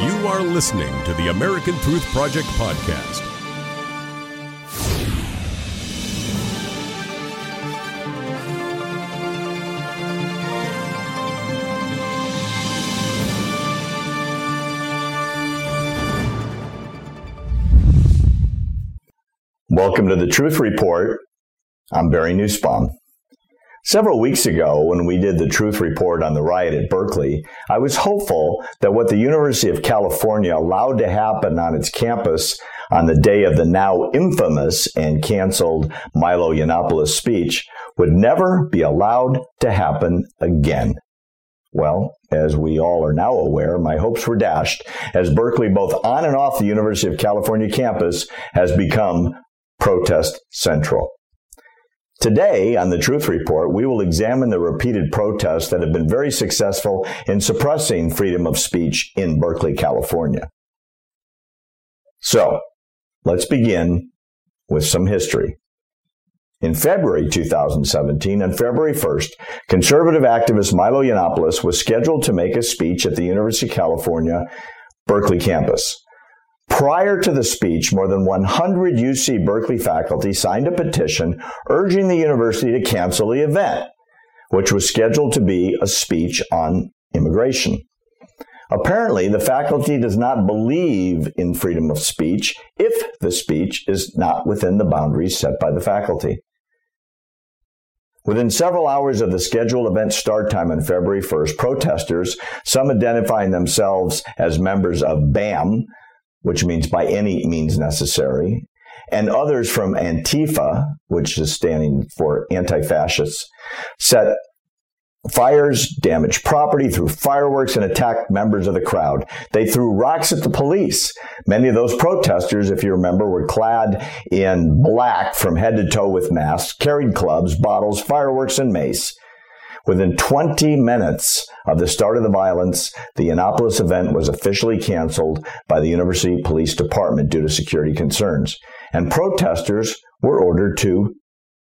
You are listening to the American Truth Project podcast. Welcome to the Truth Report. I'm Barry Nussbaum. Several weeks ago, when we did the Truth Report on the riot at Berkeley, I was hopeful that what the University of California allowed to happen on its campus on the day of the now infamous and canceled Milo Yiannopoulos speech would never be allowed to happen again. Well, as we all are now aware, my hopes were dashed as Berkeley, both on and off the University of California campus, has become protest central. Today, on the Truth Report, we will examine the repeated protests that have been very successful in suppressing freedom of speech in Berkeley, California. So, let's begin with some history. In February 2017, on February 1st, conservative activist Milo Yiannopoulos was scheduled to make a speech at the University of California, Berkeley campus. Prior to the speech, more than 100 UC Berkeley faculty signed a petition urging the university to cancel the event, which was scheduled to be a speech on immigration. Apparently, the faculty does not believe in freedom of speech if the speech is not within the boundaries set by the faculty. Within several hours of the scheduled event start time on February 1st, protesters, some identifying themselves as members of BAM, which means by any means necessary, and others from Antifa, which is standing for anti-fascists, set fires, damaged property, threw fireworks, and attacked members of the crowd. They threw rocks at the police. Many of those protesters, if you remember, were clad in black from head to toe with masks, carried clubs, bottles, fireworks, and mace. Within 20 minutes of the start of the violence, the Yiannopoulos event was officially canceled by the University Police Department due to security concerns, and protesters were ordered to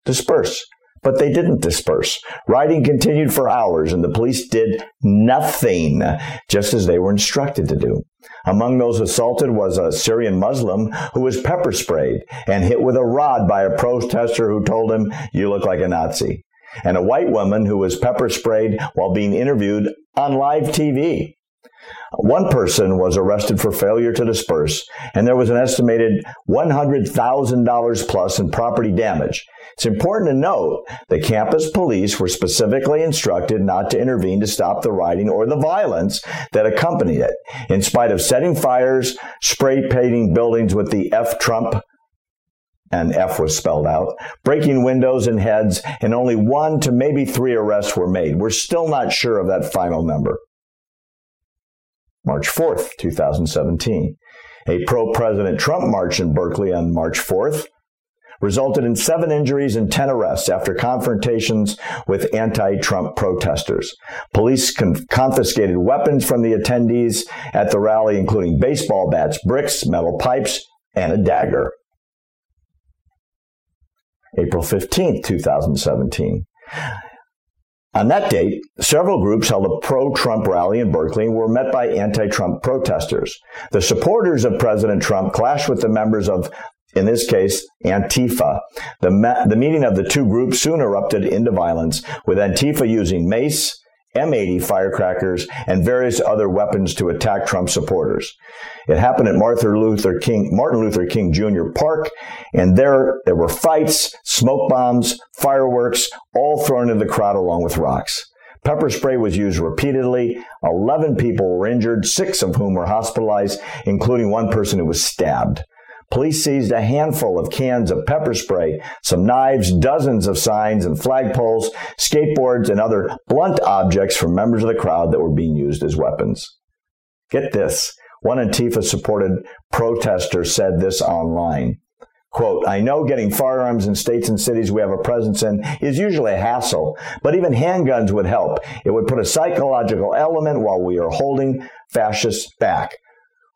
disperse. But they didn't disperse. Rioting continued for hours, and the police did nothing, just as they were instructed to do. Among those assaulted was a Syrian Muslim who was pepper sprayed and hit with a rod by a protester who told him, You look like a Nazi and a white woman who was pepper sprayed while being interviewed on live TV. One person was arrested for failure to disperse, and there was an estimated $100,000 plus in property damage. It's important to note that campus police were specifically instructed not to intervene to stop the rioting or the violence that accompanied it, in spite of setting fires, spray painting buildings with the F Trump and F was spelled out, breaking windows and heads, and only one to maybe three arrests were made. We're still not sure of that final number. March 4th, 2017. A pro President Trump march in Berkeley on March 4th resulted in seven injuries and 10 arrests after confrontations with anti-Trump protesters. Police con- confiscated weapons from the attendees at the rally, including baseball bats, bricks, metal pipes, and a dagger. April 15, 2017. On that date, several groups held a pro Trump rally in Berkeley and were met by anti Trump protesters. The supporters of President Trump clashed with the members of, in this case, Antifa. The, me- the meeting of the two groups soon erupted into violence, with Antifa using mace, M80 firecrackers, and various other weapons to attack Trump supporters. It happened at Martin Luther King, Martin Luther King Jr. Park, and there, there were fights, smoke bombs, fireworks, all thrown into the crowd along with rocks. Pepper spray was used repeatedly. 11 people were injured, six of whom were hospitalized, including one person who was stabbed. Police seized a handful of cans of pepper spray, some knives, dozens of signs and flagpoles, skateboards, and other blunt objects from members of the crowd that were being used as weapons. Get this. One Antifa supported protester said this online. Quote, I know getting firearms in states and cities we have a presence in is usually a hassle, but even handguns would help. It would put a psychological element while we are holding fascists back.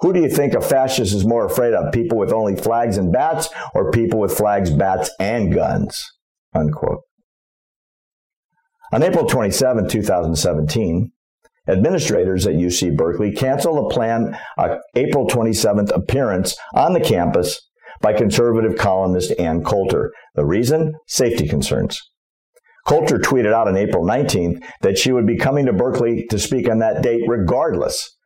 Who do you think a fascist is more afraid of? People with only flags and bats or people with flags, bats, and guns? Unquote. On April 27, 2017, administrators at UC Berkeley canceled a planned uh, April 27th appearance on the campus by conservative columnist Ann Coulter. The reason? Safety concerns. Coulter tweeted out on April 19th that she would be coming to Berkeley to speak on that date regardless.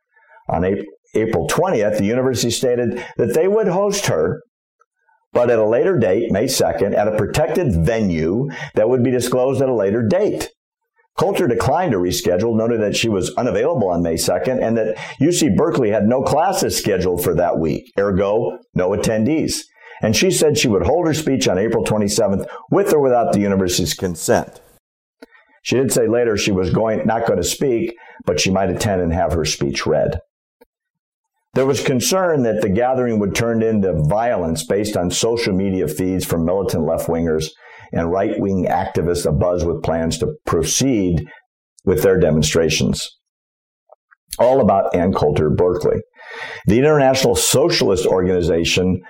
On April 20th, the university stated that they would host her, but at a later date, May 2nd, at a protected venue that would be disclosed at a later date. Coulter declined to reschedule, noted that she was unavailable on May 2nd and that UC Berkeley had no classes scheduled for that week, ergo, no attendees. And she said she would hold her speech on April 27th with or without the university's consent. She did say later she was going, not going to speak, but she might attend and have her speech read. There was concern that the gathering would turn into violence based on social media feeds from militant left wingers and right wing activists abuzz with plans to proceed with their demonstrations. All about Ann Coulter Berkeley. The International Socialist Organization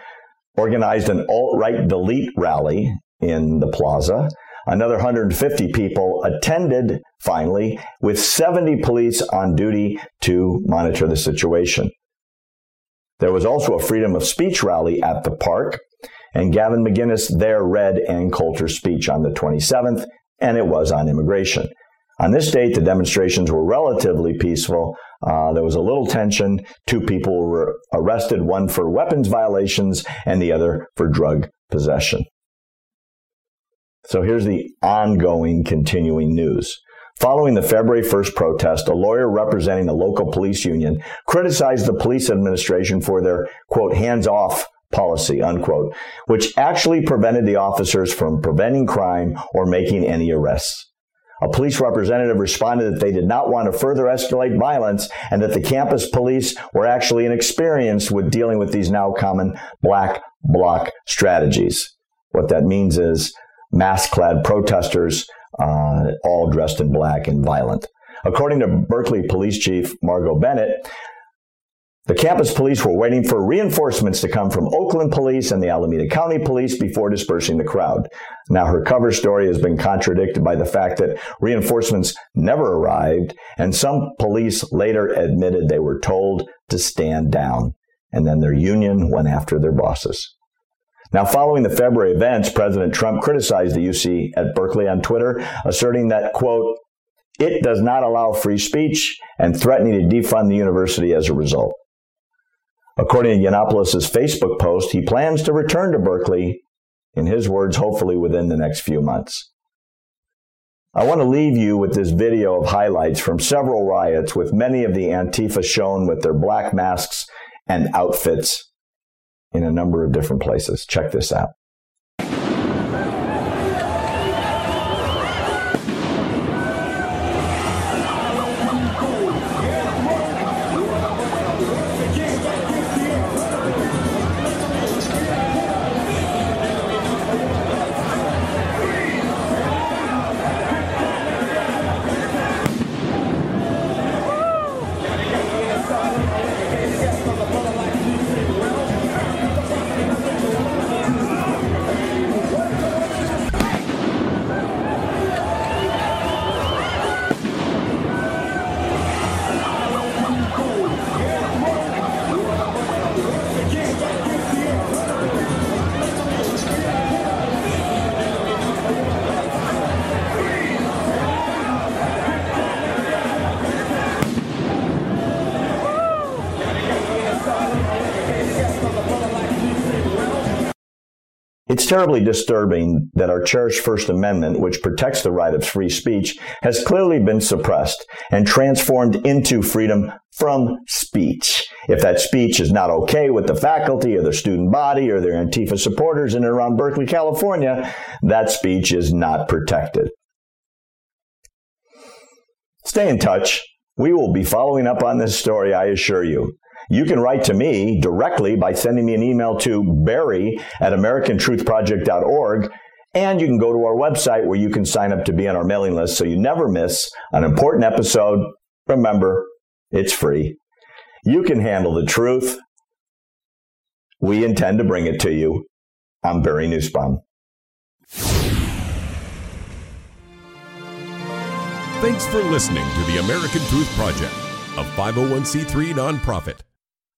organized an alt right delete rally in the plaza. Another 150 people attended finally, with 70 police on duty to monitor the situation. There was also a freedom of speech rally at the park. And Gavin McInnes there read Ann Coulter's speech on the 27th, and it was on immigration. On this date, the demonstrations were relatively peaceful. Uh, there was a little tension. Two people were arrested, one for weapons violations and the other for drug possession. So here's the ongoing, continuing news. Following the February 1st protest, a lawyer representing the local police union criticized the police administration for their, quote, hands off policy, unquote, which actually prevented the officers from preventing crime or making any arrests. A police representative responded that they did not want to further escalate violence and that the campus police were actually inexperienced with dealing with these now common black bloc strategies. What that means is mask clad protesters, uh, all dressed in black and violent. According to Berkeley Police Chief Margo Bennett, the campus police were waiting for reinforcements to come from Oakland police and the Alameda County police before dispersing the crowd. Now, her cover story has been contradicted by the fact that reinforcements never arrived, and some police later admitted they were told to stand down, and then their union went after their bosses. Now, following the February events, President Trump criticized the UC at Berkeley on Twitter, asserting that, quote, it does not allow free speech and threatening to defund the university as a result. According to Yiannopoulos' Facebook post, he plans to return to Berkeley, in his words, hopefully within the next few months. I want to leave you with this video of highlights from several riots with many of the Antifa shown with their black masks and outfits in a number of different places. Check this out. It's terribly disturbing that our cherished First Amendment, which protects the right of free speech, has clearly been suppressed and transformed into freedom from speech. If that speech is not okay with the faculty or the student body or their Antifa supporters in and around Berkeley, California, that speech is not protected. Stay in touch. We will be following up on this story, I assure you. You can write to me directly by sending me an email to barry at americantruthproject.org. And you can go to our website where you can sign up to be on our mailing list so you never miss an important episode. Remember, it's free. You can handle the truth. We intend to bring it to you. I'm Barry Nussbaum. Thanks for listening to the American Truth Project, a 501c3 nonprofit.